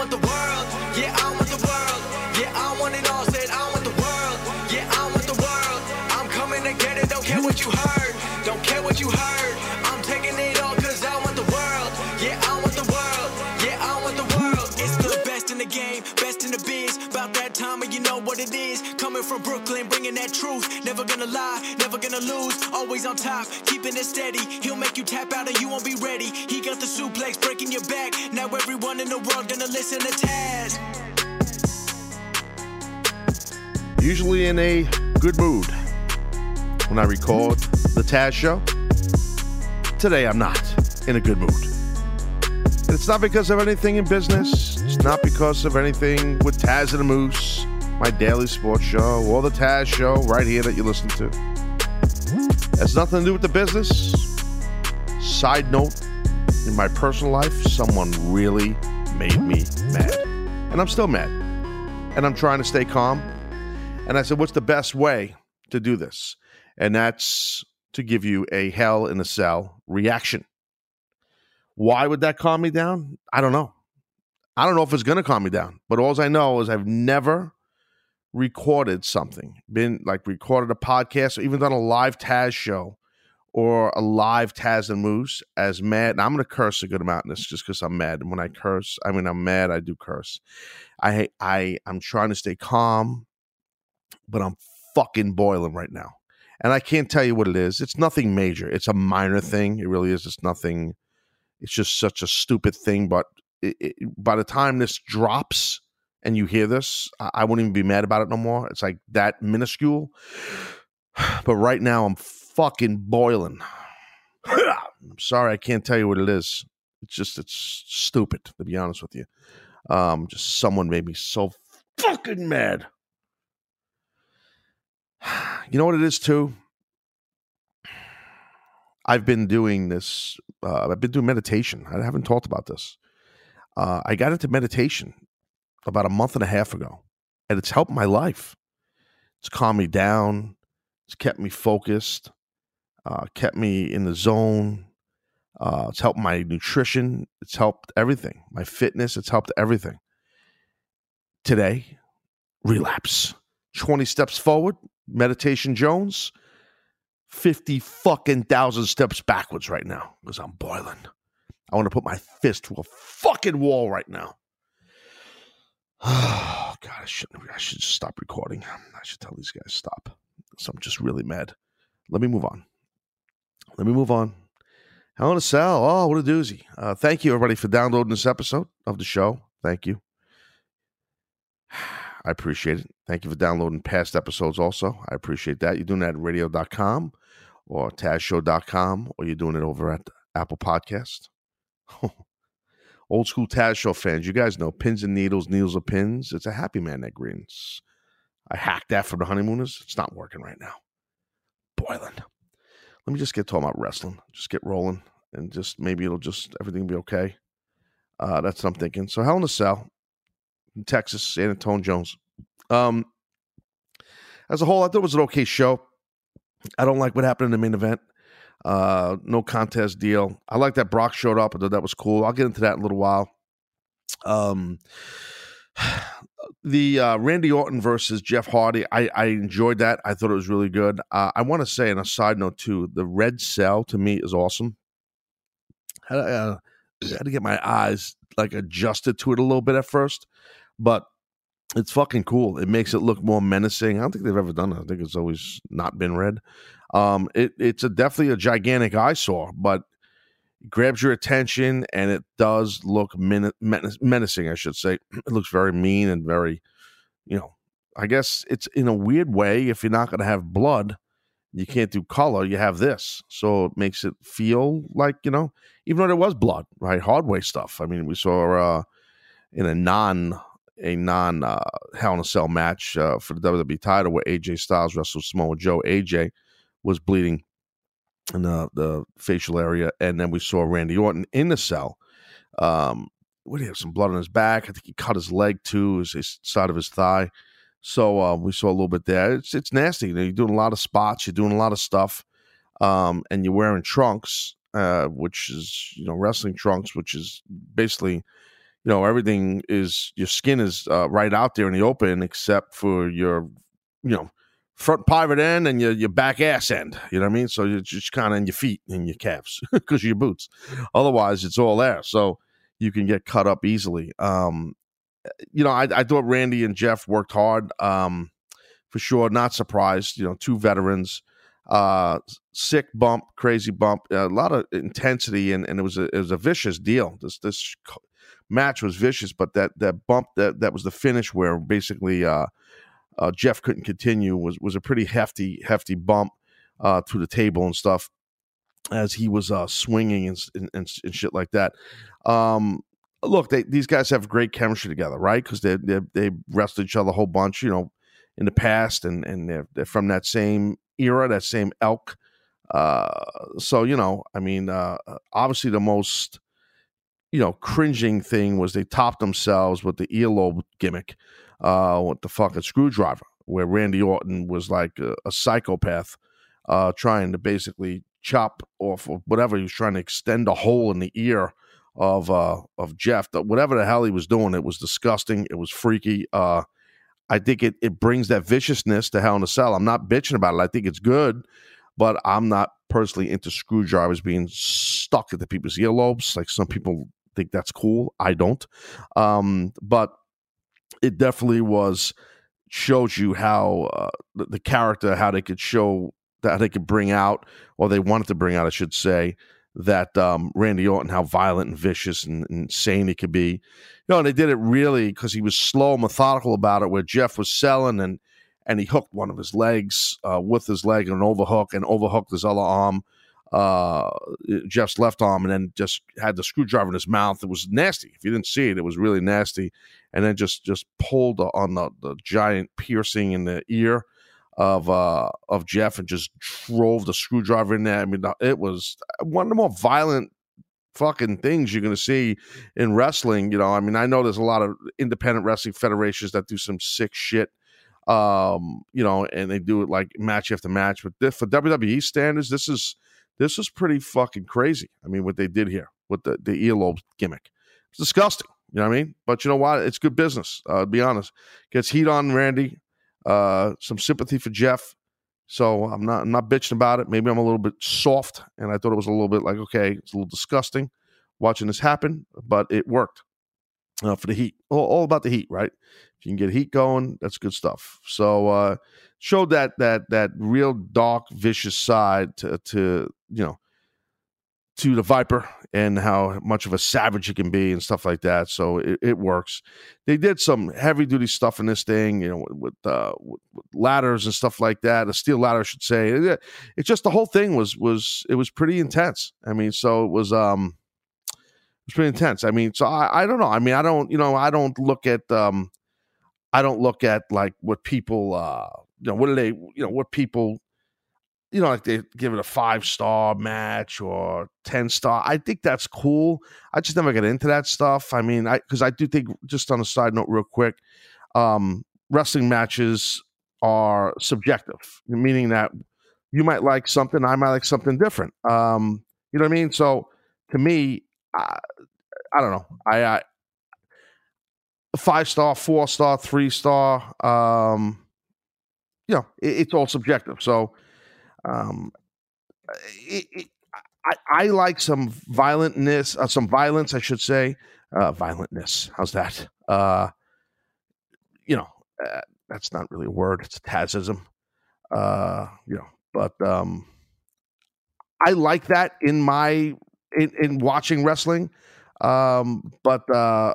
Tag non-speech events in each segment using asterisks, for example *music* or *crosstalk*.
want the world. Yeah, I want the world. Yeah, I want it all. You know what it is. Coming from Brooklyn, bringing that truth. Never gonna lie, never gonna lose. Always on top, keeping it steady. He'll make you tap out and you won't be ready. He got the suplex breaking your back. Now everyone in the world gonna listen to Taz. Usually in a good mood when I record the Taz show. Today I'm not in a good mood. It's not because of anything in business. It's not because of anything with Taz and the Moose, my daily sports show, or the Taz show right here that you listen to. has nothing to do with the business. Side note, in my personal life, someone really made me mad. And I'm still mad. And I'm trying to stay calm. And I said, what's the best way to do this? And that's to give you a hell in a cell reaction. Why would that calm me down? I don't know. I don't know if it's going to calm me down, but all I know is I've never recorded something, been like recorded a podcast or even done a live Taz show or a live Taz and Moose as mad. And I'm going to curse a good amount in this just because I'm mad. And when I curse, I mean, I'm mad, I do curse. I, I, I'm trying to stay calm, but I'm fucking boiling right now. And I can't tell you what it is. It's nothing major. It's a minor thing. It really is. It's nothing. It's just such a stupid thing. But it, it, by the time this drops and you hear this, I, I won't even be mad about it no more. It's like that minuscule. *sighs* But right now, I'm fucking boiling. I'm *sighs* sorry, I can't tell you what it is. It's just it's stupid to be honest with you. Um, just someone made me so fucking mad. *sighs* You know what it is too. I've been doing this. Uh, I've been doing meditation. I haven't talked about this. Uh, I got into meditation about a month and a half ago, and it's helped my life. It's calmed me down. It's kept me focused. Uh, kept me in the zone. Uh, it's helped my nutrition. It's helped everything. My fitness. It's helped everything. Today, relapse. 20 steps forward, meditation Jones. 50 fucking thousand steps backwards right now because I'm boiling. I want to put my fist to a fucking wall right now. *sighs* Oh, God, I shouldn't. I should just stop recording. I should tell these guys stop. So I'm just really mad. Let me move on. Let me move on. Hell in a Cell. Oh, what a doozy. Uh, thank you, everybody, for downloading this episode of the show. Thank you. *sighs* I appreciate it. Thank you for downloading past episodes also. I appreciate that. You're doing that at radio.com or tazshow.com or you're doing it over at Apple Podcast. *laughs* Old school Taz Show fans, you guys know pins and needles, needles are pins. It's a happy man that grins. I hacked that for the honeymooners. It's not working right now. Boiling. Let me just get talking about wrestling. Just get rolling and just maybe it'll just everything will be okay. Uh, that's what I'm thinking. So Hell in a Cell, in Texas, San Antonio Jones. Um, as a whole, I thought it was an okay show. I don't like what happened in the main event. Uh, no contest deal. I like that Brock showed up. I thought that was cool. I'll get into that in a little while. Um, *sighs* the uh, Randy Orton versus Jeff Hardy, I, I enjoyed that. I thought it was really good. Uh, I want to say, on a side note too, the red cell to me is awesome. I, uh, I had to get my eyes like adjusted to it a little bit at first, but it's fucking cool. It makes it look more menacing. I don't think they've ever done it. I think it's always not been red. Um, it, it's a definitely a gigantic eyesore, but grabs your attention and it does look men- men- menacing. I should say *clears throat* it looks very mean and very, you know. I guess it's in a weird way. If you're not going to have blood, you can't do color. You have this, so it makes it feel like you know, even though there was blood, right? Hardway stuff. I mean, we saw uh, in a non a non uh, Hell in a Cell match uh, for the WWE title where AJ Styles wrestled Samoa Joe. AJ was bleeding in the, the facial area, and then we saw Randy Orton in the cell. Um, what do you have? Some blood on his back. I think he cut his leg too, his, his side of his thigh. So uh, we saw a little bit there. It's it's nasty. You know, you're doing a lot of spots. You're doing a lot of stuff, um, and you're wearing trunks, uh, which is you know wrestling trunks, which is basically you know everything is your skin is uh, right out there in the open except for your you know front pivot end and your, your back ass end you know what i mean? So you're just kind of in your feet and your calves *laughs* because of your boots. Otherwise it's all there so you can get cut up easily. Um you know i, I thought randy and jeff worked hard um for sure not surprised you know two veterans uh sick bump crazy bump a lot of intensity and, and it was a it was a vicious deal. This this match was vicious, but that that bump that that was the finish where basically uh, uh, Jeff couldn't continue was was a pretty hefty hefty bump uh, through the table and stuff as he was uh, swinging and, and, and shit like that. Um, look, they, these guys have great chemistry together, right? Because they they they wrestled each other a whole bunch, you know, in the past, and and they're, they're from that same era, that same elk. Uh, so you know, I mean, uh, obviously the most you know, cringing thing was they topped themselves with the earlobe gimmick, uh, with the fucking screwdriver, where Randy Orton was like a, a psychopath, uh, trying to basically chop off of whatever he was trying to extend a hole in the ear of uh of Jeff. Whatever the hell he was doing, it was disgusting. It was freaky. Uh, I think it it brings that viciousness to Hell in a Cell. I'm not bitching about it. I think it's good, but I'm not personally into screwdrivers being stuck into people's earlobes like some people think that's cool. I don't. Um, but it definitely was shows you how uh, the, the, character, how they could show that they could bring out, or they wanted to bring out, I should say, that um, Randy Orton, how violent and vicious and, and insane he could be. You know, and they did it really because he was slow, methodical about it. Where Jeff was selling and and he hooked one of his legs uh, with his leg and an overhook and overhooked his other arm uh, Jeff's left arm and then just had the screwdriver in his mouth. It was nasty. If you didn't see it, it was really nasty. And then just just pulled on the, the giant piercing in the ear of uh, of Jeff and just drove the screwdriver in there. I mean, it was one of the more violent fucking things you're going to see in wrestling. You know, I mean, I know there's a lot of independent wrestling federations that do some sick shit um, you know, and they do it like match after match. But this, for WWE standards, this is this was pretty fucking crazy. I mean, what they did here with the, the earlobe gimmick. It's disgusting. You know what I mean? But you know what? It's good business. Uh, to be honest, gets heat on Randy. Uh, some sympathy for Jeff. So I'm not I'm not bitching about it. Maybe I'm a little bit soft, and I thought it was a little bit like okay, it's a little disgusting watching this happen, but it worked uh, for the heat. All, all, about the heat, right? If you can get heat going, that's good stuff. So uh, showed that that that real dark, vicious side to, to you know to the Viper and how much of a savage he can be and stuff like that. So it, it works. They did some heavy duty stuff in this thing, you know, with, uh, with, ladders and stuff like that. A steel ladder, I should say. It, it, just the whole thing was was it was pretty intense. I mean, so it was um it was pretty intense. I mean, so I, I don't know. I mean, I don't you know I don't look at um I don't look at like what people uh you know what do they you know what people you know, like they give it a five star match or 10 star. I think that's cool. I just never get into that stuff. I mean, I because I do think, just on a side note, real quick, um, wrestling matches are subjective, meaning that you might like something, I might like something different. Um, you know what I mean? So to me, I, I don't know. I, I five star, four star, three star. Um, you know, it, it's all subjective. So um, it, it, I, I, like some violentness, uh, some violence, I should say. Uh, violentness. How's that? Uh, you know, uh, that's not really a word. It's a Tazism. Uh, you know, but um, I like that in my in, in watching wrestling. Um, but uh,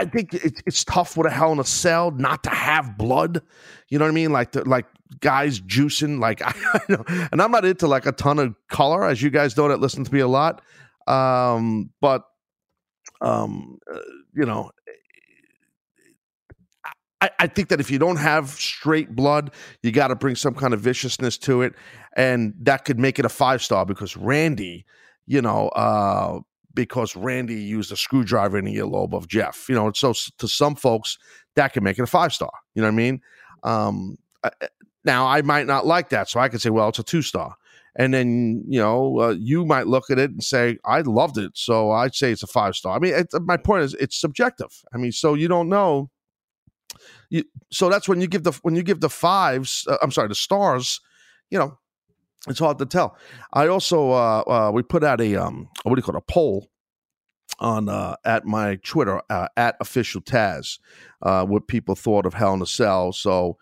I think it's it's tough with a Hell in a Cell not to have blood. You know what I mean? Like the, like guys juicing. Like I, *laughs* I know, and I'm not into like a ton of color, as you guys know that listen to me a lot. Um, but um, uh, you know, I, I think that if you don't have straight blood, you got to bring some kind of viciousness to it, and that could make it a five star because Randy, you know, uh, because Randy used a screwdriver in the earlobe of Jeff. You know, so to some folks that can make it a five star. You know what I mean? Um, now I might not like that, so I could say, well, it's a two star. and then you know uh, you might look at it and say I loved it, so I'd say it's a five star. I mean, it, my point is it's subjective. I mean, so you don't know. You, so that's when you give the when you give the fives. Uh, I'm sorry, the stars. You know, it's hard to tell. I also uh, uh, we put out a um what do you call it, a poll on uh, at my Twitter uh, at official Taz uh, what people thought of Hell in a Cell. So,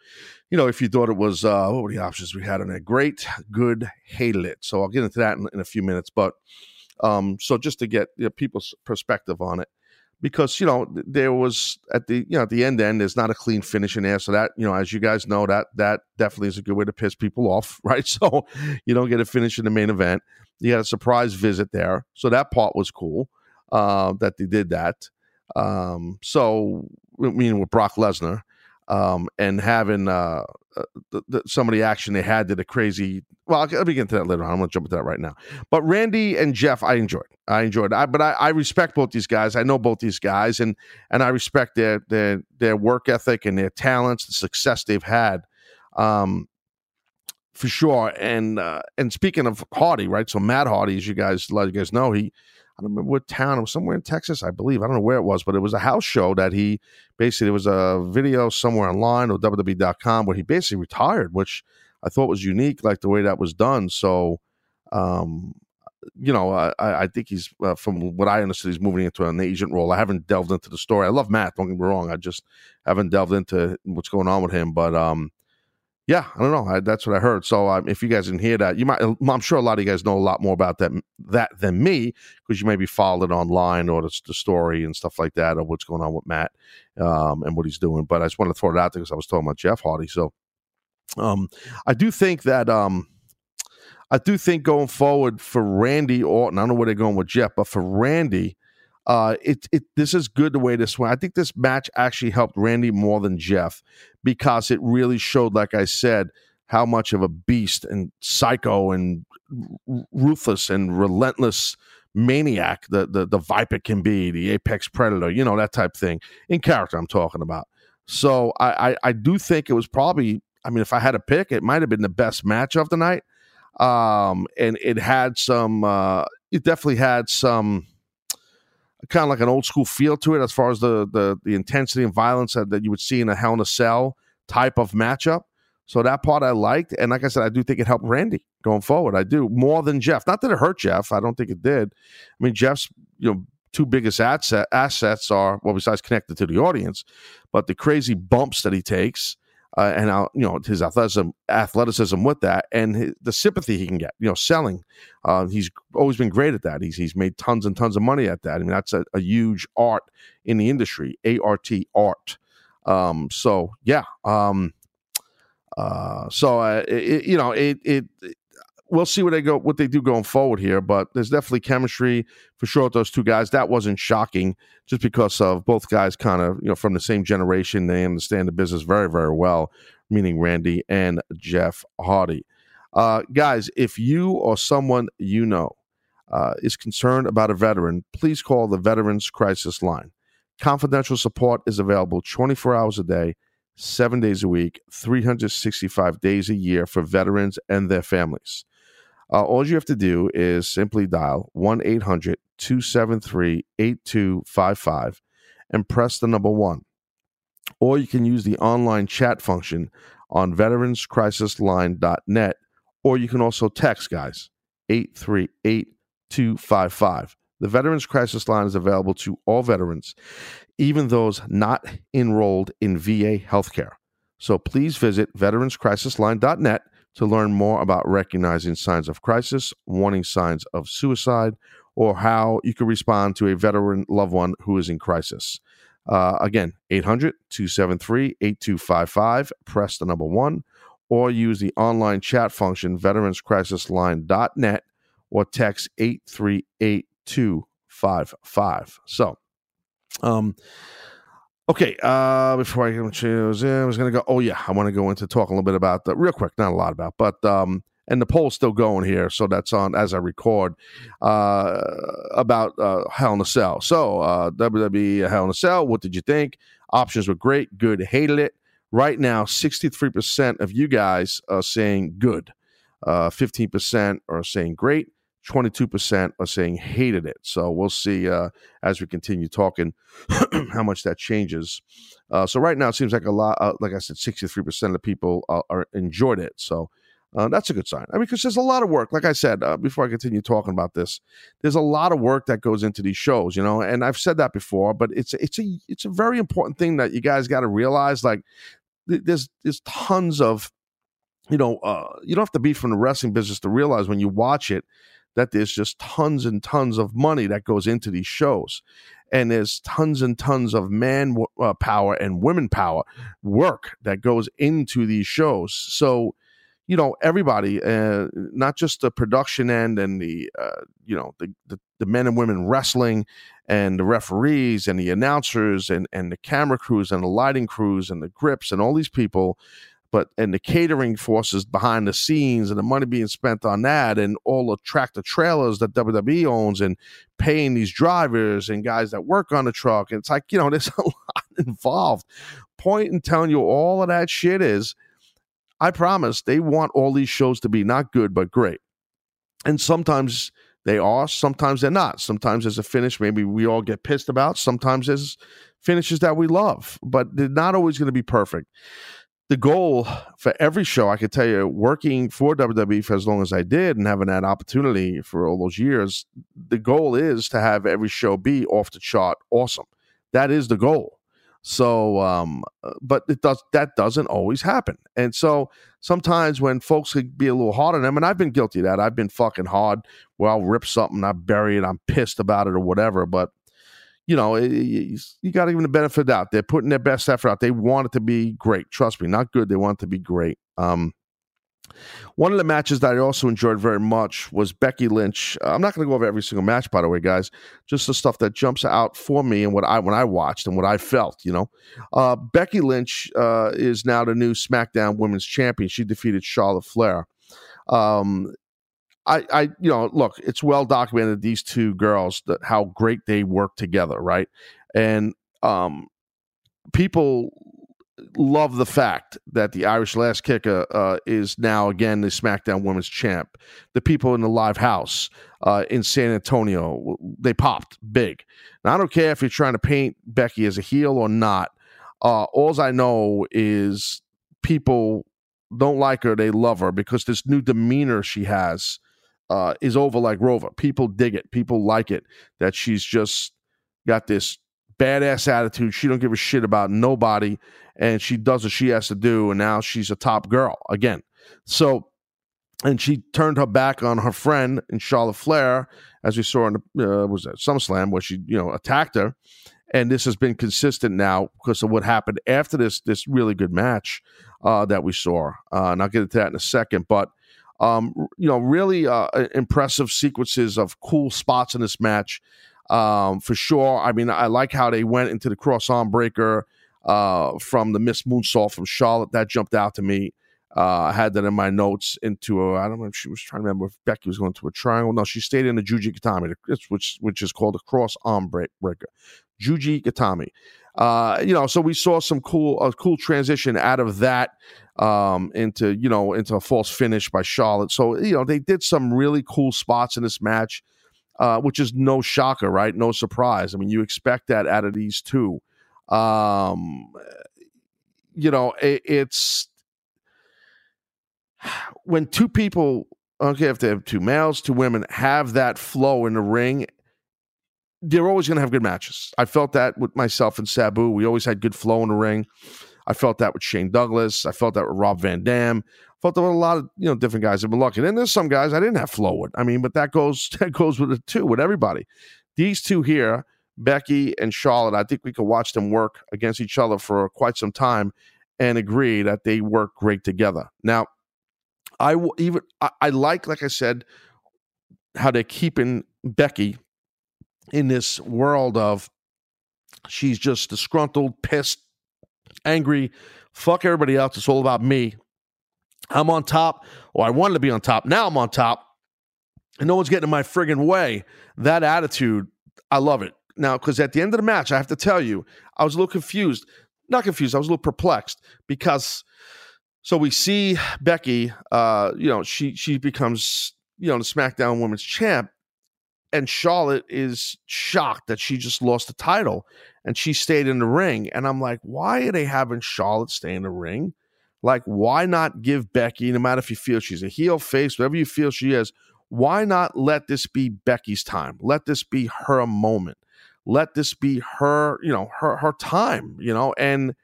you know, if you thought it was uh, what were the options we had on it? Great, good, hated it. So I'll get into that in, in a few minutes. But um, so just to get you know, people's perspective on it, because you know there was at the you know at the end end there's not a clean finish in there. So that you know as you guys know that that definitely is a good way to piss people off, *laughs* right? So you don't get a finish in the main event. You had a surprise visit there, so that part was cool uh, that they did that. Um, so, I mean, with Brock Lesnar um, and having uh, uh, the, the, some of the action they had did a crazy. Well, I'll, me get into that later on. I'm going to jump into that right now. But Randy and Jeff, I enjoyed. I enjoyed. I, but I, I, respect both these guys. I know both these guys, and and I respect their their their work ethic and their talents, the success they've had. Um, for sure. And uh, and speaking of Hardy, right? So Matt Hardy, as you guys let you guys know, he I don't remember what town. It was somewhere in Texas, I believe. I don't know where it was, but it was a house show that he basically, there was a video somewhere online or WWE.com where he basically retired, which I thought was unique, like the way that was done. So, um, you know, I, I think he's, uh, from what I understood, he's moving into an agent role. I haven't delved into the story. I love Matt, don't get me wrong. I just haven't delved into what's going on with him. But, um, yeah, I don't know. I, that's what I heard. So um, if you guys didn't hear that, you might. I'm sure a lot of you guys know a lot more about that that than me because you maybe followed it online or the, the, story and stuff like that of what's going on with Matt um, and what he's doing. But I just wanted to throw it out there because I was talking about Jeff Hardy. So um, I do think that um, I do think going forward for Randy Orton, I don't know where they're going with Jeff, but for Randy, uh, it it this is good the way this went. I think this match actually helped Randy more than Jeff because it really showed, like I said, how much of a beast and psycho and ruthless and relentless maniac the, the the viper can be, the apex predator, you know that type thing in character. I'm talking about. So I, I, I do think it was probably. I mean, if I had to pick, it might have been the best match of the night. Um, and it had some. Uh, it definitely had some kind of like an old school feel to it as far as the the, the intensity and violence that, that you would see in a Hell in a Cell type of matchup. So that part I liked, and like I said, I do think it helped Randy going forward. I do more than Jeff. Not that it hurt Jeff. I don't think it did. I mean, Jeff's you know two biggest asset, assets are well besides connected to the audience, but the crazy bumps that he takes uh, and uh, you know his athleticism, athleticism with that, and his, the sympathy he can get. You know, selling. Uh, he's always been great at that. He's he's made tons and tons of money at that. I mean, that's a, a huge art in the industry. A R T art. Um, so yeah. Um, uh, so uh, it, you know, it, it we'll see what they go what they do going forward here. But there's definitely chemistry for sure with those two guys. That wasn't shocking, just because of both guys kind of you know from the same generation. They understand the business very very well. Meaning Randy and Jeff Hardy. Uh, guys, if you or someone you know uh, is concerned about a veteran, please call the Veterans Crisis Line. Confidential support is available 24 hours a day, seven days a week, 365 days a year for veterans and their families. Uh, all you have to do is simply dial 1 800 273 8255 and press the number one. Or you can use the online chat function on veteranscrisisline.net, or you can also text, guys, 838 255. The Veterans Crisis Line is available to all veterans, even those not enrolled in VA healthcare. So please visit veteranscrisisline.net to learn more about recognizing signs of crisis, warning signs of suicide, or how you can respond to a veteran loved one who is in crisis. Uh, again, 800 273 8255. Press the number one, or use the online chat function, veteranscrisisline.net, or text 838 255. So, um, Okay, uh, before I choose, I was going to go. Oh yeah, I want to go into talk a little bit about the real quick, not a lot about, but um, and the poll's still going here, so that's on as I record uh, about uh, Hell in a Cell. So uh, WWE Hell in a Cell. What did you think? Options were great, good, hated it. Right now, sixty three percent of you guys are saying good. Uh, 15% are saying great. 22% are saying hated it. So we'll see uh, as we continue talking *clears throat* how much that changes. Uh, so right now it seems like a lot, uh, like I said, 63% of the people are, are enjoyed it. So uh, that's a good sign. I mean, because there's a lot of work. Like I said uh, before, I continue talking about this, there's a lot of work that goes into these shows, you know. And I've said that before, but it's it's a it's a very important thing that you guys got to realize. Like, th- there's there's tons of, you know, uh, you don't have to be from the wrestling business to realize when you watch it that there's just tons and tons of money that goes into these shows. And there's tons and tons of man uh, power and women power work that goes into these shows. So you know everybody uh, not just the production end and the uh, you know the, the, the men and women wrestling and the referees and the announcers and and the camera crews and the lighting crews and the grips and all these people but and the catering forces behind the scenes and the money being spent on that and all the tractor trailers that WWE owns and paying these drivers and guys that work on the truck. And it's like, you know, *laughs* there's a lot involved. Point in telling you all of that shit is I promise they want all these shows to be not good, but great. And sometimes they are, sometimes they're not. Sometimes there's a finish maybe we all get pissed about. Sometimes there's finishes that we love, but they're not always going to be perfect. The goal for every show, I could tell you, working for WWE for as long as I did and having that opportunity for all those years, the goal is to have every show be off the chart awesome. That is the goal. So, um, uh, but it does that doesn't always happen, and so sometimes when folks could be a little hard on them, and I've been guilty of that. I've been fucking hard where I'll rip something, I bury it, I'm pissed about it or whatever. But you know, you, you got to give them the benefit of the doubt. They're putting their best effort out. They want it to be great. Trust me, not good. They want it to be great. Um, one of the matches that I also enjoyed very much was Becky Lynch. Uh, I'm not going to go over every single match, by the way, guys. Just the stuff that jumps out for me and what I when I watched and what I felt. You know, uh, Becky Lynch uh, is now the new SmackDown Women's Champion. She defeated Charlotte Flair. Um, I, I, you know, look, it's well documented these two girls that how great they work together, right? And um, people love the fact that the Irish Lass Kicker uh, is now again the SmackDown Women's Champ. The people in the live house uh, in San Antonio, they popped big. Now I don't care if you're trying to paint Becky as a heel or not. Uh, All I know is people don't like her; they love her because this new demeanor she has uh, is over like Rover. People dig it. People like it that she's just got this badass attitude. She don't give a shit about nobody, and she does what she has to do. And now she's a top girl again. So, and she turned her back on her friend in Charlotte Flair, as we saw in the uh, was that SummerSlam, where she you know attacked her. And this has been consistent now because of what happened after this this really good match uh, that we saw. Uh, and I'll get into that in a second, but. Um, you know, really uh, impressive sequences of cool spots in this match um, for sure. I mean, I like how they went into the cross arm breaker uh, from the Miss Moonsault from Charlotte. That jumped out to me. Uh, I had that in my notes into a, I don't know if she was trying to remember if Becky was going to a triangle. No, she stayed in the Juji Gatame, which which is called a cross arm break, breaker. Juji Gatame. Uh, you know, so we saw some cool a cool transition out of that um, into you know into a false finish by Charlotte. So you know they did some really cool spots in this match uh, which is no shocker, right? No surprise. I mean, you expect that out of these two. Um, you know, it, it's *sighs* when two people, okay, if they have two males, two women, have that flow in the ring, they're always going to have good matches. I felt that with myself and Sabu. We always had good flow in the ring. I felt that with Shane Douglas. I felt that with Rob Van Dam I felt there were a lot of you know different guys have been lucky. And there's some guys I didn't have flow with. I mean, but that goes *laughs* that goes with it too, with everybody. These two here, Becky and Charlotte, I think we could watch them work against each other for quite some time and agree that they work great together. Now, I will even I, I like, like I said, how they're keeping Becky in this world of she's just disgruntled, pissed, angry, fuck everybody else. It's all about me. I'm on top, or I wanted to be on top. Now I'm on top, and no one's getting in my friggin' way. That attitude, I love it. Now, because at the end of the match, I have to tell you, I was a little confused. Not confused, I was a little perplexed because So we see Becky, uh, you know, she she becomes, you know, the SmackDown Women's Champ, and Charlotte is shocked that she just lost the title and she stayed in the ring. And I'm like, why are they having Charlotte stay in the ring? Like, why not give Becky, no matter if you feel she's a heel face, whatever you feel she is, why not let this be Becky's time? Let this be her moment. Let this be her, you know, her her time, you know, and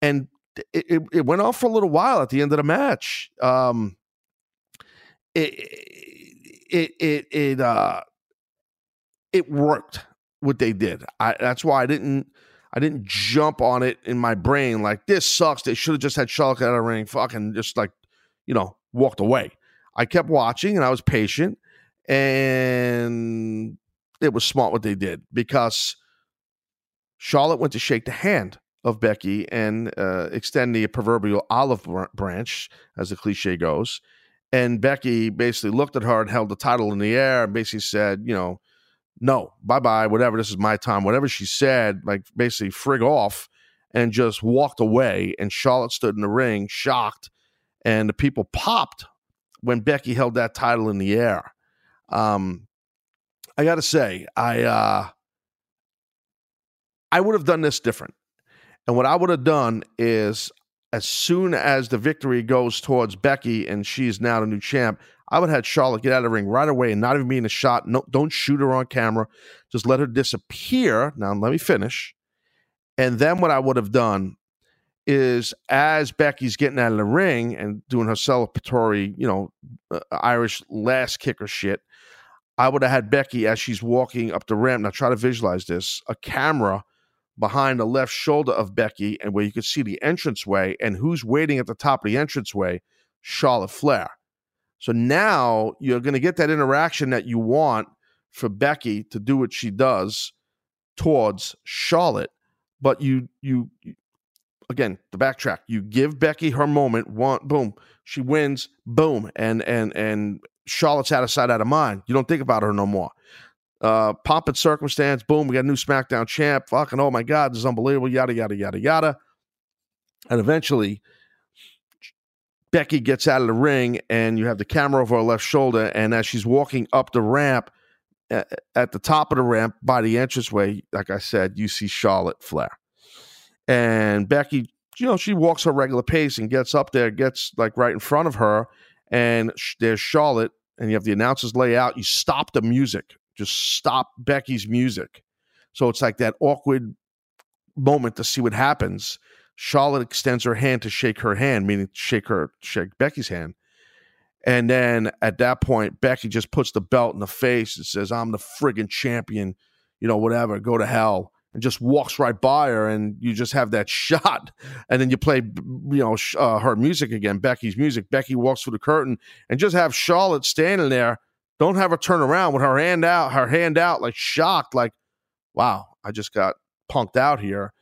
and it, it went off for a little while at the end of the match. Um it it it it uh it worked what they did. I that's why I didn't I didn't jump on it in my brain like this sucks. They should have just had Charlotte out of ring, fucking just like, you know, walked away. I kept watching and I was patient, and it was smart what they did because Charlotte went to shake the hand of Becky and uh, extend the proverbial olive branch, as the cliche goes. And Becky basically looked at her and held the title in the air and basically said, you know, no, bye bye, whatever, this is my time, whatever she said, like basically frig off and just walked away. And Charlotte stood in the ring, shocked, and the people popped when Becky held that title in the air. Um, I got to say, I uh, I would have done this different, and what I would have done is, as soon as the victory goes towards Becky and she's now the new champ, I would have had Charlotte get out of the ring right away and not even be in a shot. No, don't shoot her on camera. Just let her disappear. Now let me finish. And then what I would have done is as Becky's getting out of the ring and doing her celebratory, you know, uh, Irish Lass Kicker shit, I would have had Becky as she's walking up the ramp. Now try to visualize this: a camera behind the left shoulder of Becky, and where you could see the entranceway, and who's waiting at the top of the entranceway? Charlotte Flair. So now you're going to get that interaction that you want for Becky to do what she does towards Charlotte, but you you again, the backtrack. You give Becky her moment, one boom, she wins, boom, and and and Charlotte's out of sight, out of mind. You don't think about her no more. Uh, pomp and circumstance, boom, we got a new SmackDown champ. Fucking, oh my God, this is unbelievable. Yada yada yada yada. And eventually, Becky gets out of the ring, and you have the camera over her left shoulder. And as she's walking up the ramp, at the top of the ramp by the entranceway, like I said, you see Charlotte Flair. And Becky, you know, she walks her regular pace and gets up there, gets like right in front of her. And sh- there's Charlotte, and you have the announcers lay out. You stop the music, just stop Becky's music. So it's like that awkward moment to see what happens. Charlotte extends her hand to shake her hand, meaning shake her, shake Becky's hand. And then at that point, Becky just puts the belt in the face and says, I'm the friggin' champion, you know, whatever, go to hell and just walks right by her, and you just have that *laughs* shot, and then you play, you know, uh, her music again, Becky's music. Becky walks through the curtain, and just have Charlotte standing there. Don't have her turn around with her hand out, her hand out, like shocked, like, wow, I just got punked out here.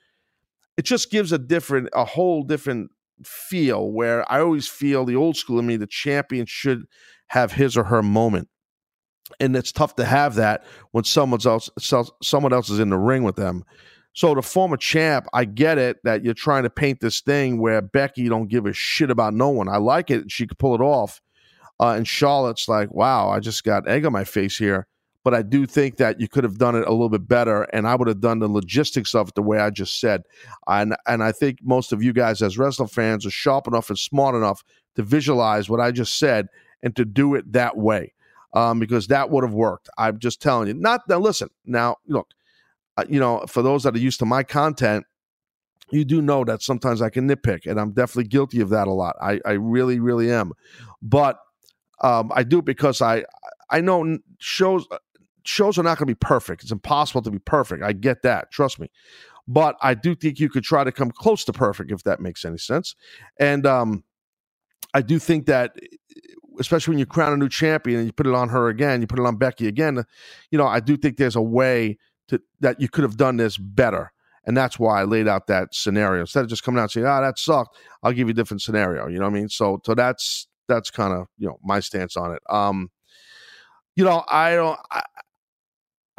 It just gives a different, a whole different feel. Where I always feel the old school in me, the champion should have his or her moment and it's tough to have that when someone else someone else is in the ring with them. So the former champ, I get it that you're trying to paint this thing where Becky don't give a shit about no one. I like it; she could pull it off. Uh, and Charlotte's like, "Wow, I just got egg on my face here." But I do think that you could have done it a little bit better, and I would have done the logistics of it the way I just said. And and I think most of you guys, as wrestling fans, are sharp enough and smart enough to visualize what I just said and to do it that way um, because that would have worked. I'm just telling you. Not now. Listen now. Look, uh, you know, for those that are used to my content, you do know that sometimes I can nitpick, and I'm definitely guilty of that a lot. I, I really, really am. But um, I do because I I know shows shows are not going to be perfect. It's impossible to be perfect. I get that. Trust me. But I do think you could try to come close to perfect if that makes any sense. And um, I do think that especially when you crown a new champion and you put it on her again, you put it on Becky again. You know, I do think there's a way to that you could have done this better. And that's why I laid out that scenario. Instead of just coming out and saying, ah, oh, that sucked, I'll give you a different scenario. You know what I mean? So so that's that's kind of, you know, my stance on it. Um, you know, I don't I,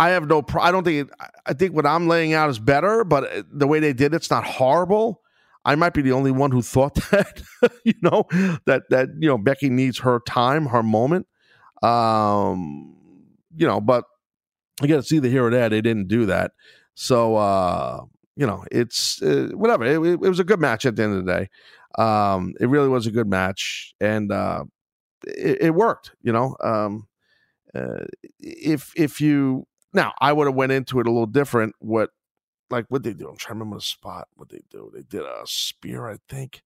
I have no pro- I don't think it, I think what I'm laying out is better, but uh, the way they did it's not horrible. I might be the only one who thought *laughs* that, you know, that that you know Becky needs her time, her moment. Um, you know, but again, it's either here or there. They didn't do that, so uh, you know, it's uh, whatever. It, it, was a good match at the end of the day. Um, it really was a good match, and uh, it, it worked. You know, um, uh, if if you now, I would have went into it a little different. What like what they do? I'm trying to remember the spot. What they do? They did a spear, I think.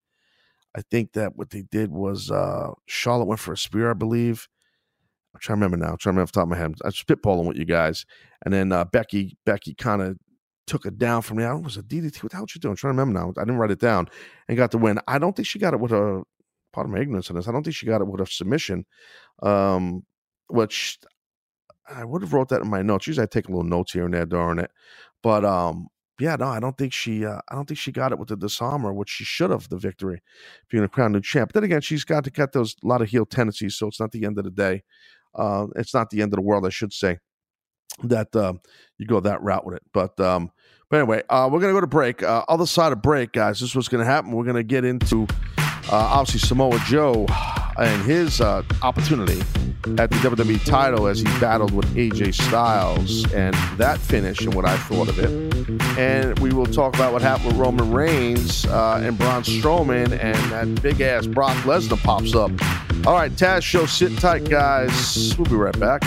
I think that what they did was uh Charlotte went for a spear, I believe. I'm trying to remember now. I'm trying to remember off the top of my head. I'm spitballing with you guys. And then uh, Becky, Becky kind of took it down from me. I was a DDT. What the hell you doing? I'm trying to remember now. I didn't write it down and got the win. I don't think she got it with a part of my ignorance on this. I don't think she got it with a submission. Um, which I would have wrote that in my notes. Usually I take a little notes here and there during it. But um, yeah, no, I don't think she uh, I don't think she got it with the Dis-arm-her, which she should have the victory being a crown new champ. But then again, she's got to cut those lot of heel tendencies, so it's not the end of the day. Uh, it's not the end of the world, I should say, that uh, you go that route with it. But um, but anyway, uh, we're gonna go to break. Uh, other side of break, guys. This is what's gonna happen. We're gonna get into uh, obviously Samoa Joe and his uh, opportunity at the WWE title as he battled with AJ Styles and that finish and what I thought of it. And we will talk about what happened with Roman Reigns uh, and Braun Strowman and that big ass Brock Lesnar pops up. All right, Taz Show, sit tight, guys. We'll be right back.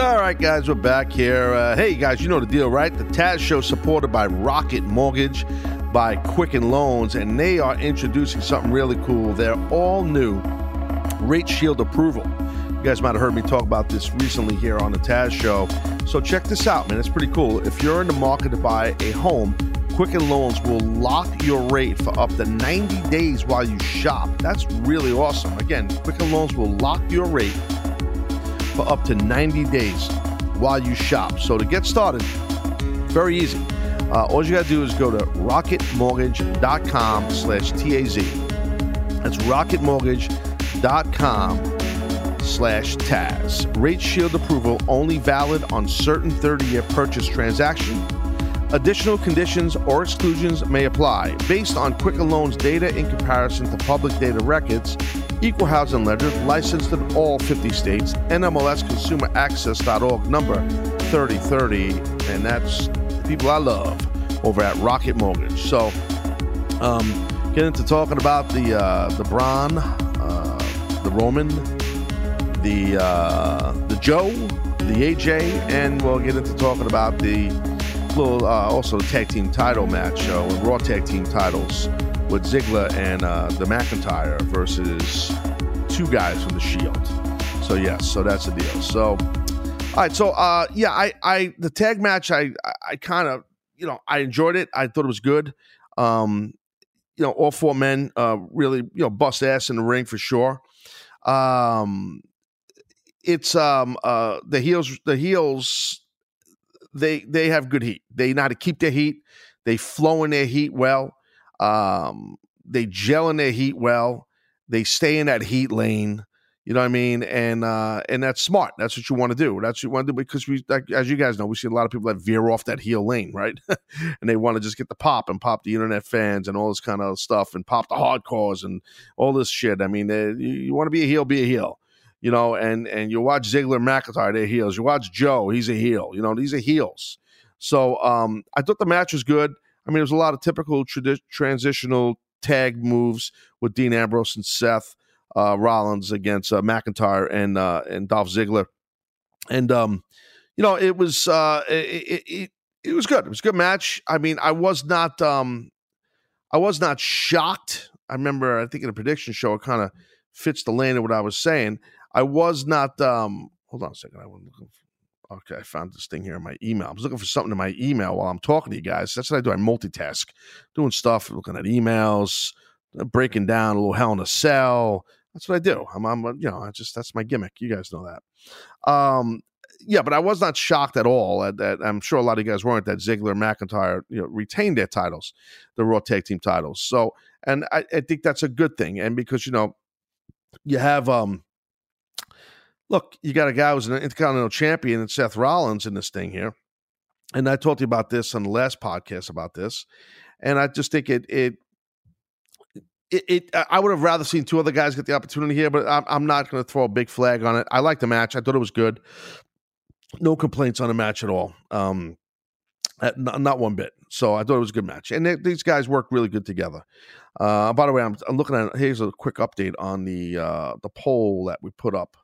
All right, guys, we're back here. Uh, hey, guys, you know the deal, right? The Taz Show supported by Rocket Mortgage, by Quicken Loans, and they are introducing something really cool. They're all new Rate Shield approval. You guys might have heard me talk about this recently here on the Taz Show. So check this out, man. It's pretty cool. If you're in the market to buy a home, Quicken Loans will lock your rate for up to 90 days while you shop. That's really awesome. Again, Quicken Loans will lock your rate for up to 90 days while you shop. So to get started, very easy. Uh, all you got to do is go to rocketmortgage.com slash TAZ. That's rocketmortgage.com slash Taz. Rate shield approval only valid on certain 30-year purchase transaction. Additional conditions or exclusions may apply based on Quicken Loans data in comparison to public data records Equal Housing Lender, licensed in all 50 states, NMLSConsumerAccess.org, number 3030, and that's the people I love over at Rocket Mortgage. So, um, get into talking about the uh, the Braun, uh, the Roman, the uh, the Joe, the AJ, and we'll get into talking about the little uh, also the tag team title match uh, with Raw tag team titles with Ziggler and uh, the McIntyre versus two guys from the Shield. So yes, so that's the deal. So all right, so uh, yeah, I I the tag match I I kind of you know I enjoyed it. I thought it was good. Um, you know, all four men uh, really you know bust ass in the ring for sure. Um, it's um uh the heels the heels they they have good heat. They know how to keep their heat. They flow in their heat well. Um, they gel in their heat well. They stay in that heat lane. You know what I mean? And uh, and that's smart. That's what you want to do. That's what you want to do because we, like, as you guys know, we see a lot of people that veer off that heel lane, right? *laughs* and they want to just get the pop and pop the internet fans and all this kind of stuff and pop the hardcores and all this shit. I mean, you, you want to be a heel, be a heel you know, and and you watch Ziggler McIntyre, they're heels. You watch Joe, he's a heel. You know, these are heels. So um, I thought the match was good. I mean, there's a lot of typical transitional tag moves with Dean Ambrose and Seth uh, Rollins against uh, McIntyre and uh, and Dolph Ziggler, and um, you know, it was uh, it, it, it was good. It was a good match. I mean, I was not um, I was not shocked. I remember, I think in a prediction show, it kind of fits the lane of what I was saying. I was not. um Hold on a second. I wasn't looking for Okay, I found this thing here in my email. I was looking for something in my email while I'm talking to you guys. That's what I do. I multitask, doing stuff, looking at emails, uh, breaking down a little Hell in a Cell, That's what I do. I'm, I'm you know, I just that's my gimmick. You guys know that. Um, yeah, but I was not shocked at all. At, that I'm sure a lot of you guys weren't that Ziggler McIntyre you know retained their titles, the Raw Tag Team titles. So, and I, I think that's a good thing. And because you know, you have um, look, you got a guy who's an Intercontinental Champion and Seth Rollins in this thing here, and I talked to you about this on the last podcast about this, and I just think it it it, it, I would have rather seen two other guys get the opportunity here, but I'm, I'm not going to throw a big flag on it. I like the match. I thought it was good. No complaints on the match at all. Um, not, not, one bit. So I thought it was a good match, and these guys work really good together. Uh, by the way, I'm, I'm, looking at here's a quick update on the uh, the poll that we put up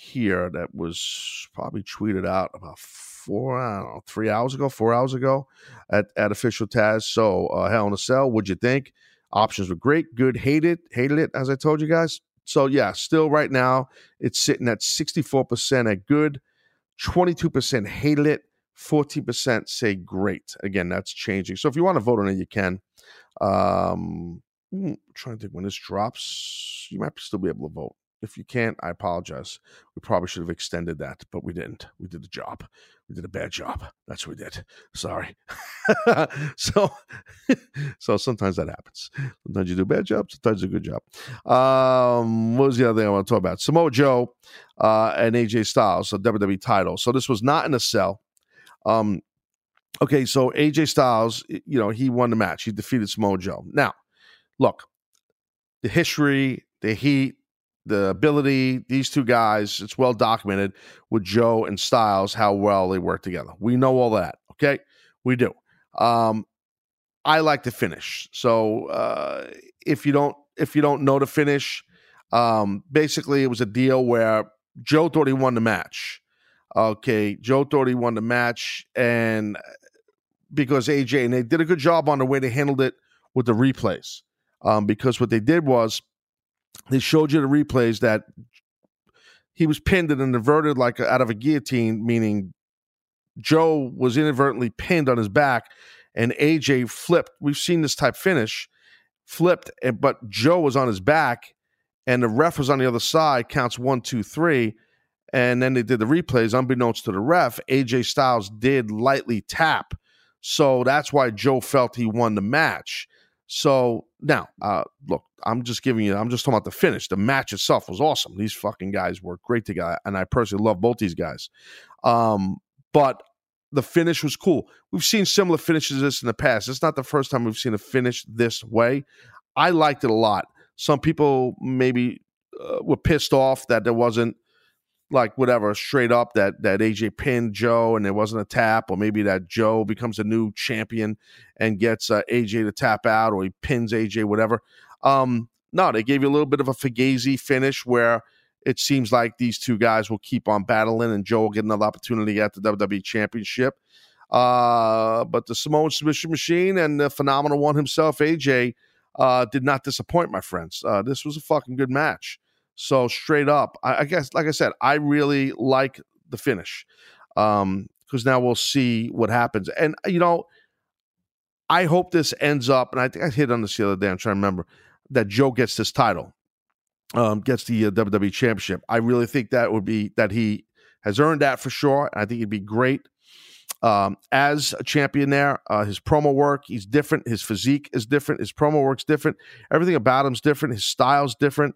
here that was probably tweeted out about four, I don't know, three hours ago, four hours ago at, at official Taz. So uh, Hell in a Cell, what'd you think? Options were great, good, hated, hated it, as I told you guys. So yeah, still right now it's sitting at 64% at good, 22% hated it, 14% say great. Again, that's changing. So if you want to vote on it, you can. Um, I'm hmm, trying to think when this drops, you might still be able to vote. If you can't, I apologize. We probably should have extended that, but we didn't. We did the job. We did a bad job. That's what we did. Sorry. *laughs* so, *laughs* so sometimes that happens. Sometimes you do a bad job. Sometimes a good job. Um, what was the other thing I want to talk about? Samoa Joe uh, and AJ Styles, a WWE title. So this was not in a cell. Um, okay, so AJ Styles, you know, he won the match. He defeated Samoa Joe. Now, look, the history, the heat, the ability, these two guys, it's well documented with Joe and Styles how well they work together. We know all that. Okay. We do. Um, I like to finish. So uh, if you don't if you don't know the finish, um, basically it was a deal where Joe thought he won the match. Okay, Joe thought he won the match, and because AJ and they did a good job on the way they handled it with the replays. Um, because what they did was they showed you the replays that he was pinned and inverted like out of a guillotine, meaning Joe was inadvertently pinned on his back and AJ flipped. We've seen this type finish, flipped, but Joe was on his back and the ref was on the other side, counts one, two, three. And then they did the replays. Unbeknownst to the ref, AJ Styles did lightly tap. So that's why Joe felt he won the match. So now, uh, look, I'm just giving you, I'm just talking about the finish. The match itself was awesome. These fucking guys were great together, and I personally love both these guys. Um, but the finish was cool. We've seen similar finishes this in the past. It's not the first time we've seen a finish this way. I liked it a lot. Some people maybe uh, were pissed off that there wasn't like whatever straight up that that AJ pinned Joe and there wasn't a tap, or maybe that Joe becomes a new champion and gets uh, AJ to tap out, or he pins AJ, whatever. Um, no, they gave you a little bit of a Fugazi finish where it seems like these two guys will keep on battling, and Joe will get another opportunity at the WWE Championship. Uh, but the Samoan submission machine and the phenomenal one himself, AJ, uh, did not disappoint, my friends. Uh, this was a fucking good match. So straight up, I, I guess, like I said, I really like the finish because um, now we'll see what happens. And you know, I hope this ends up, and I think I hit on this the other day. I'm trying to remember that Joe gets this title, um, gets the uh, WWE Championship. I really think that would be that he has earned that for sure. I think it'd be great um, as a champion there. Uh, his promo work, he's different. His physique is different. His promo work's different. Everything about him's different. His style's different.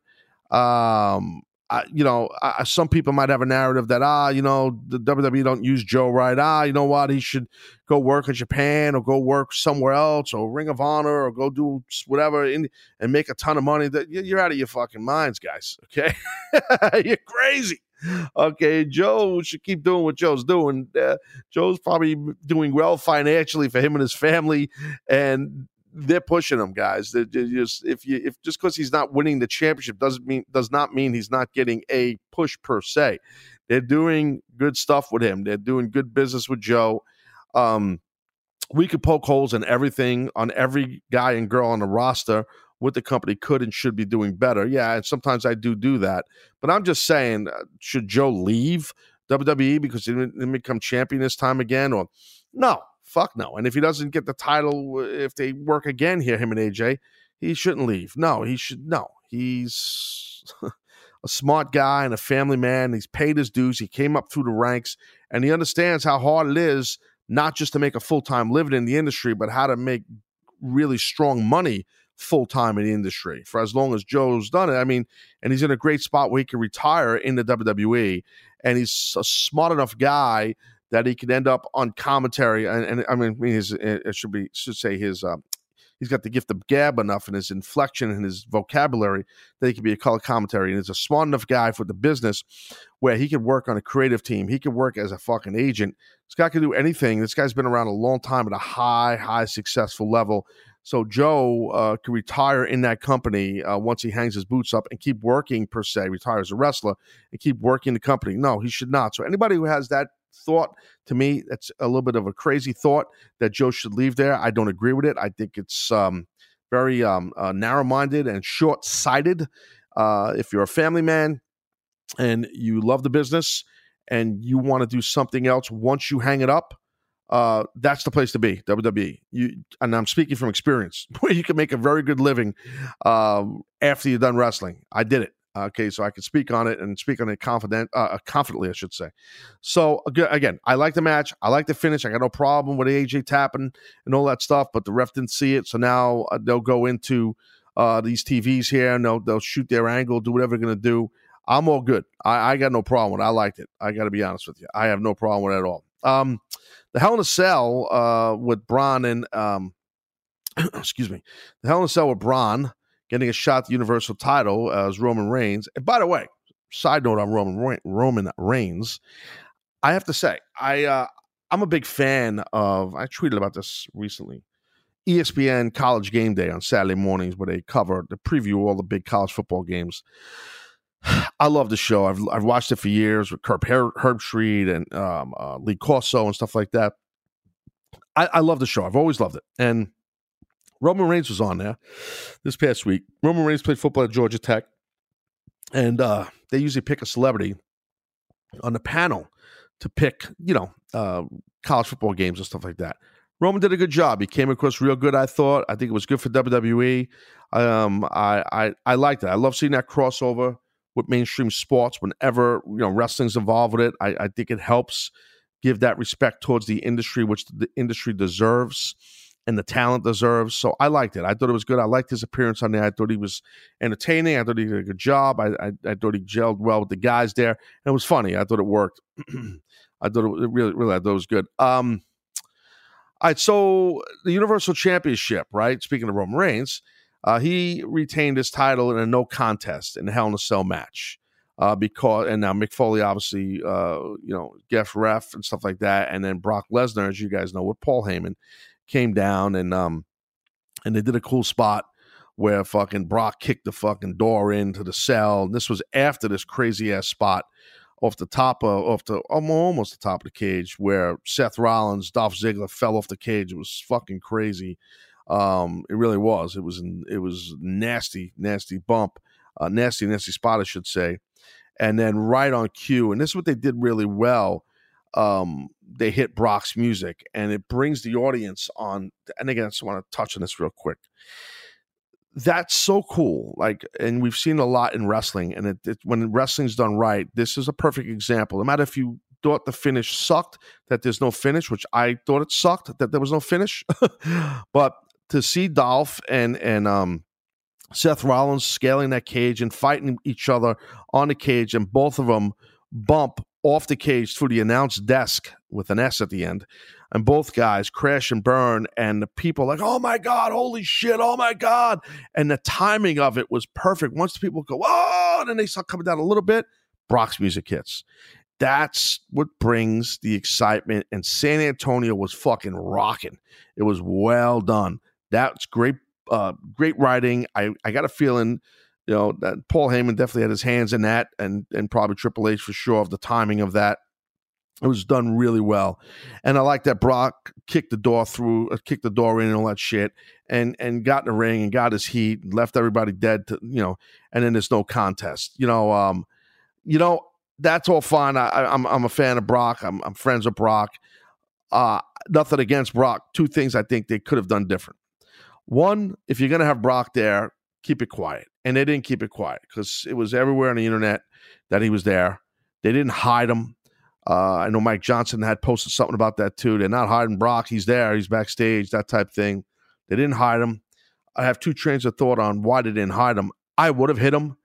Um, I, you know, I, some people might have a narrative that ah, you know, the WWE don't use Joe right. Ah, you know what? He should go work in Japan or go work somewhere else or Ring of Honor or go do whatever in, and make a ton of money. That you're out of your fucking minds, guys. Okay, *laughs* you're crazy. Okay, Joe should keep doing what Joe's doing. Uh, Joe's probably doing well financially for him and his family, and they're pushing him, guys. They're just if you if just because he's not winning the championship doesn't mean does not mean he's not getting a push per se. They're doing good stuff with him. They're doing good business with Joe. Um, we could poke holes in everything on every guy and girl on the roster. What the company could and should be doing better. Yeah, and sometimes I do do that. But I'm just saying, uh, should Joe leave WWE because he didn't become champion this time again? Or no, Fuck no. And if he doesn't get the title, uh, if they work again here, him and AJ, he shouldn't leave. No, he should. No, he's *laughs* a smart guy and a family man. He's paid his dues. He came up through the ranks and he understands how hard it is not just to make a full time living in the industry, but how to make really strong money full time in the industry for as long as Joe's done it. I mean, and he's in a great spot where he can retire in the WWE, and he's a smart enough guy that he could end up on commentary. And, and I mean, his it should be should say his. Uh, he's got the gift of gab enough in his inflection and his vocabulary that he could be a color commentary. And he's a smart enough guy for the business where he could work on a creative team. He could work as a fucking agent. This guy can do anything. This guy's been around a long time at a high, high successful level. So Joe uh, can retire in that company uh, once he hangs his boots up and keep working per se, retire as a wrestler and keep working the company. No, he should not. So anybody who has that thought to me, that's a little bit of a crazy thought that Joe should leave there. I don't agree with it. I think it's um, very um, uh, narrow-minded and short-sighted. Uh, if you're a family man and you love the business and you want to do something else once you hang it up, uh, that's the place to be, WWE. You and I'm speaking from experience, *laughs* where you can make a very good living um, after you're done wrestling. I did it. Okay, so I can speak on it and speak on it confident, uh, uh confidently, I should say. So again, I like the match. I like the finish. I got no problem with AJ tapping and all that stuff, but the ref didn't see it, so now uh, they'll go into uh, these TVs here and they'll they'll shoot their angle, do whatever they're gonna do. I'm all good. I, I got no problem with it. I liked it. I got to be honest with you. I have no problem with it at all. Um, the Hell in a Cell uh, with Braun and um, *clears throat* excuse me, the Hell in a Cell with Braun getting a shot at the Universal title as Roman Reigns. And by the way, side note on Roman Roman Reigns, I have to say I uh, I'm a big fan of. I tweeted about this recently. ESPN College Game Day on Saturday mornings, where they cover the preview all the big college football games. I love the show. I've I've watched it for years with Kirk Her- Herbstreit and um, uh, Lee Corso and stuff like that. I, I love the show. I've always loved it. And Roman Reigns was on there this past week. Roman Reigns played football at Georgia Tech, and uh, they usually pick a celebrity on the panel to pick, you know, uh, college football games and stuff like that. Roman did a good job. He came across real good. I thought. I think it was good for WWE. Um, I I I liked it. I love seeing that crossover with mainstream sports whenever you know wrestling's involved with it. I, I think it helps give that respect towards the industry, which the industry deserves and the talent deserves. So I liked it. I thought it was good. I liked his appearance on there. I thought he was entertaining. I thought he did a good job. I I, I thought he gelled well with the guys there, and it was funny. I thought it worked. *clears throat* I thought it really, really, I thought it was good. Um, all right, so the Universal Championship, right? Speaking of Roman Reigns, uh, he retained his title in a no contest in a Hell in a Cell match. Uh, because and now Mick Foley obviously uh, you know guest ref and stuff like that, and then Brock Lesnar, as you guys know, with Paul Heyman, came down and um and they did a cool spot where fucking Brock kicked the fucking door into the cell. And this was after this crazy ass spot off the top of off the almost the top of the cage where Seth Rollins, Dolph Ziggler fell off the cage. It was fucking crazy. Um, it really was. It was it was nasty, nasty bump, uh, nasty, nasty spot, I should say. And then right on cue, and this is what they did really well. Um, they hit Brock's music, and it brings the audience on. And again, I just want to touch on this real quick. That's so cool. Like, and we've seen a lot in wrestling, and it, it, when wrestling's done right, this is a perfect example. No matter if you thought the finish sucked, that there's no finish, which I thought it sucked that there was no finish. *laughs* but to see Dolph and and um, Seth Rollins scaling that cage and fighting each other on the cage, and both of them bump off the cage through the announce desk with an S at the end, and both guys crash and burn, and the people like, "Oh my god, holy shit, oh my god!" And the timing of it was perfect. Once the people go, "Oh," and then they start coming down a little bit, Brock's music hits. That's what brings the excitement. And San Antonio was fucking rocking. It was well done. That's great, uh, great writing. I, I got a feeling, you know, that Paul Heyman definitely had his hands in that, and and probably Triple H for sure of the timing of that. It was done really well, and I like that Brock kicked the door through, uh, kicked the door in, and all that shit, and and got in the ring and got his heat, left everybody dead, to, you know, and then there's no contest, you know, um, you know, that's all fine. I, am I'm, I'm a fan of Brock. I'm, I'm friends with Brock. Uh, nothing against Brock. Two things I think they could have done different. One, if you're to have Brock there, keep it quiet. And they didn't keep it quiet because it was everywhere on the internet that he was there. They didn't hide him. Uh, I know Mike Johnson had posted something about that too. They're not hiding Brock. He's there. He's backstage. That type thing. They didn't hide him. I have two trains of thought on why they didn't hide him. I would have hit him.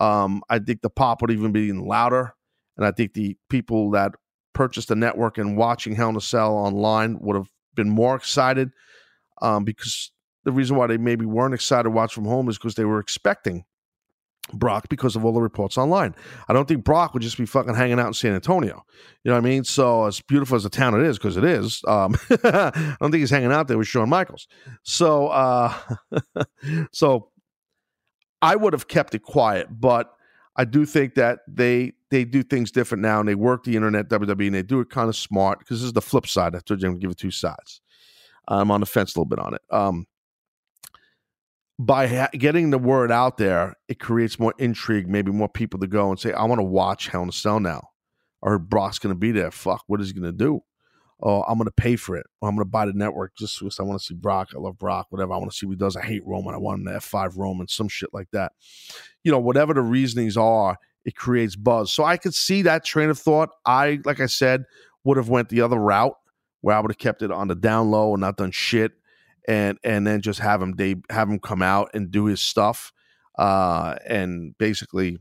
Um, I think the pop would even be louder, and I think the people that purchased the network and watching Hell in a Cell online would have been more excited um, because the reason why they maybe weren't excited to watch from home is because they were expecting Brock because of all the reports online. I don't think Brock would just be fucking hanging out in San Antonio. You know what I mean? So as beautiful as the town it is, because it is, um, *laughs* I don't think he's hanging out there with Shawn Michaels. So, uh, *laughs* so I would have kept it quiet, but I do think that they they do things different now, and they work the internet WWE, and they do it kind of smart because this is the flip side. I told you I'm gonna give it two sides. I'm on the fence a little bit on it. Um, by ha- getting the word out there, it creates more intrigue, maybe more people to go and say, I want to watch Hell in a Cell now. Or Brock's going to be there. Fuck, what is he going to do? Oh, I'm going to pay for it. Or I'm going to buy the network just because I want to see Brock. I love Brock, whatever. I want to see what he does. I hate Roman. I want him to F5 Roman, some shit like that. You know, whatever the reasonings are, it creates buzz. So I could see that train of thought. I, like I said, would have went the other route where I would have kept it on the down low and not done shit and and then just have him they have him come out and do his stuff uh and basically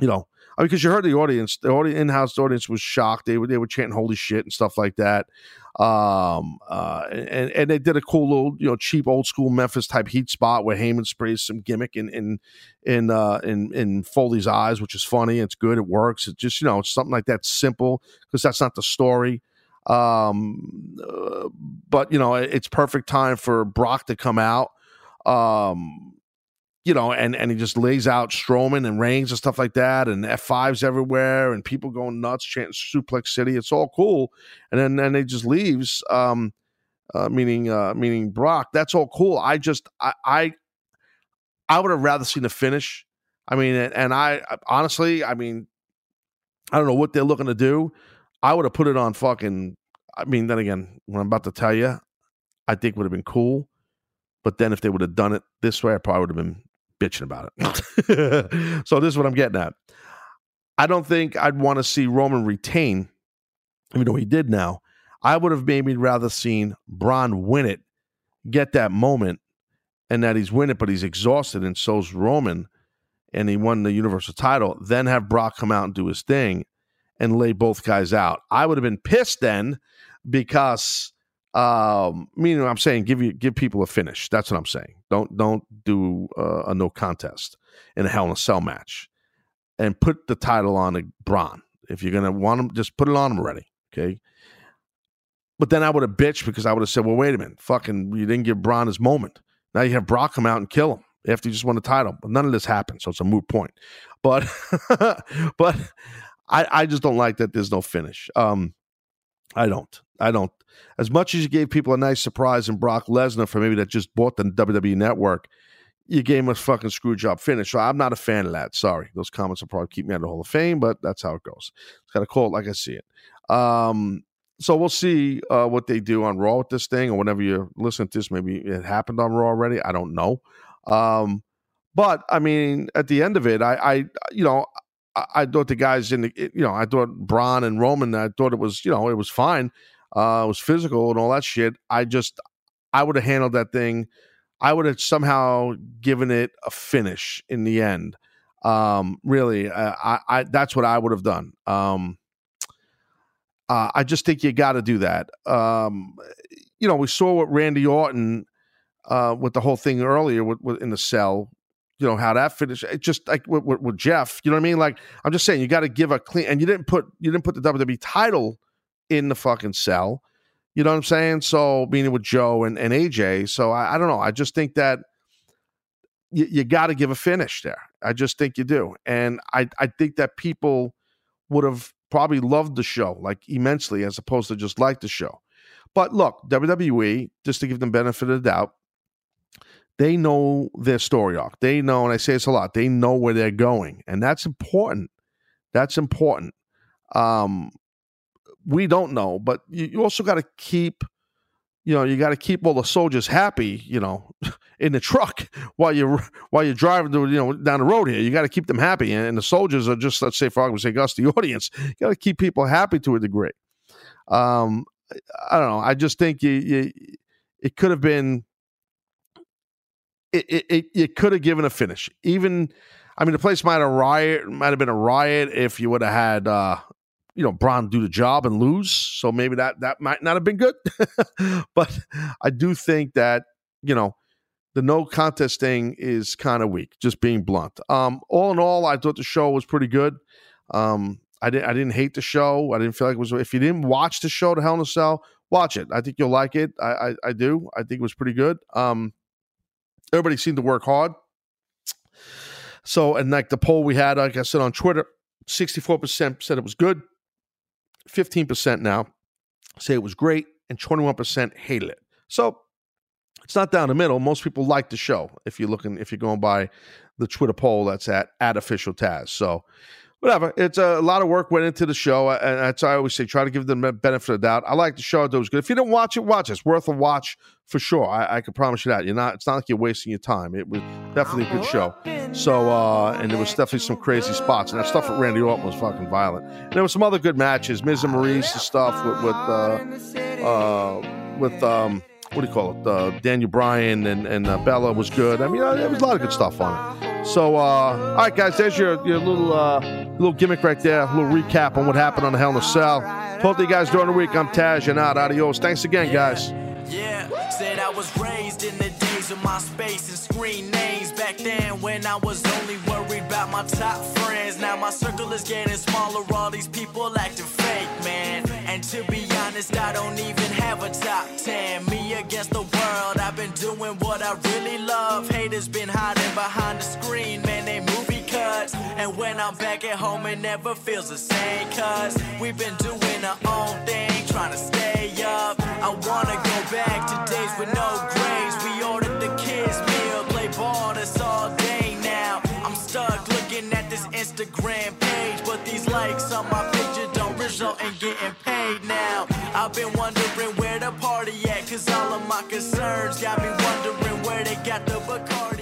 you know I mean, because you heard the audience, the audience, in-house audience was shocked. They were they were chanting "Holy shit" and stuff like that. Um, uh, and and they did a cool little, you know, cheap old school Memphis type heat spot where Heyman sprays some gimmick in in in uh, in in Foley's eyes, which is funny. It's good. It works. It's just you know, it's something like that simple because that's not the story. Um, uh, but you know, it's perfect time for Brock to come out. Um, you know, and and he just lays out Strowman and Reigns and stuff like that, and F fives everywhere, and people going nuts chanting Suplex City. It's all cool, and then then he just leaves. Um, uh, meaning uh, meaning Brock. That's all cool. I just I I, I would have rather seen the finish. I mean, and, and I honestly, I mean, I don't know what they're looking to do. I would have put it on fucking. I mean, then again, what I'm about to tell you, I think would have been cool. But then if they would have done it this way, I probably would have been bitching about it. *laughs* so this is what I'm getting at. I don't think I'd want to see Roman retain, even though he did now. I would have maybe rather seen Braun win it, get that moment, and that he's winning, but he's exhausted, and so's Roman, and he won the Universal title. Then have Brock come out and do his thing, and lay both guys out. I would have been pissed then because um meaning I'm saying give you give people a finish. That's what I'm saying. Don't don't do uh, a no contest in a Hell in a Cell match, and put the title on a Braun. If you're gonna want them, just put it on him already. Okay. But then I would have bitched because I would have said, "Well, wait a minute, fucking, you didn't give Braun his moment. Now you have Brock come out and kill him after you just won the title." But none of this happened, so it's a moot point. But *laughs* but I, I just don't like that there's no finish. Um, I don't. I don't. As much as you gave people a nice surprise in Brock Lesnar for maybe that just bought the WWE network, you gave him a fucking screw job finish. So I'm not a fan of that. Sorry. Those comments will probably keep me out of the Hall of Fame, but that's how it goes. It's got to call it like I see it. Um, so we'll see uh, what they do on Raw with this thing, or whenever you're listening to this, maybe it happened on Raw already. I don't know. Um, but I mean, at the end of it, I, I you know, I, I thought the guys in the, you know, I thought Braun and Roman, I thought it was, you know, it was fine. Uh, it was physical and all that shit. I just, I would have handled that thing. I would have somehow given it a finish in the end. Um, really, uh, I, I, that's what I would have done. Um, uh, I just think you got to do that. Um, you know, we saw what Randy Orton uh, with the whole thing earlier with, with, in the cell you know how that finished. It just like with, with, Jeff, you know what I mean? Like I'm just saying, you got to give a clean. And you didn't put you didn't put the WWE title in the fucking cell. You know what I'm saying? So meaning with Joe and, and AJ. So I, I don't know. I just think that you, you got to give a finish there. I just think you do, and I I think that people would have probably loved the show like immensely as opposed to just like the show. But look, WWE, just to give them benefit of the doubt, they know their story arc. They know, and I say this a lot, they know where they're going. And that's important. That's important. Um, we don't know, but you, you also got to keep, you know, you got to keep all the soldiers happy, you know, *laughs* in the truck *laughs* while you're while you're driving to, you know down the road here. You got to keep them happy, and, and, the soldiers are just let's say for argument's sake, us the *laughs* audience. You got to keep people happy to a degree. Um, I don't know. I just think you, you it could have been. It, it, it, it could have given a finish. Even, I mean, the place might have riot, might have been a riot if you would have had, uh, you know, Braun do the job and lose. So maybe that that might not have been good. *laughs* but I do think that you know the no contest thing is kind of weak, just being blunt. Um, all in all, I thought the show was pretty good. Um, I didn't I didn't hate the show. I didn't feel like it was. If you didn't watch the show, The Hell in a Cell, watch it. I think you'll like it. I I, I do. I think it was pretty good. Um, everybody seemed to work hard. So and like the poll we had, like I said on Twitter, sixty four percent said it was good. Fifteen percent now say it was great, and twenty one percent hated it. So it's not down the middle. Most people like the show. If you're looking, if you're going by the Twitter poll, that's at at official Taz. So whatever. It's a, lot of work went into the show, and that's I always say. Try to give them the benefit of the doubt. I like the show; it was good. If you didn't watch it, watch it. It's worth a watch for sure. I, I can promise you that. You're not. It's not like you're wasting your time. It was definitely a good show. So, uh, and there was definitely some crazy spots, and that stuff with Randy Orton was fucking violent. And there was some other good matches, Miz and Maryse and stuff with with uh, uh, with um what do you call it? Uh, Daniel Bryan and and uh, Bella was good. I mean, uh, there was a lot of good stuff on it. So, uh, all right, guys, there's your your little uh, little gimmick right there, a little recap on what happened on the Hell in a Cell. Hope you guys during the week. I'm Taz, and out. Adios. Thanks again, guys. Yeah, said I was raised in the days of MySpace and screen names back then when I was only worried about my top friends. Now my circle is getting smaller. All these people acting fake. And to be honest, I don't even have a top 10. Me against the world, I've been doing what I really love. Haters been hiding behind the screen, man, they movie cuts. And when I'm back at home, it never feels the same, cuz we've been doing our own thing, trying to stay up. I wanna go back to days with no grades. We ordered the kids' meal, play ball, that's all day now. I'm stuck looking at this Instagram page, but these likes on my result in getting paid now. I've been wondering where the party at, cause all of my concerns got me wondering where they got the Bacardi.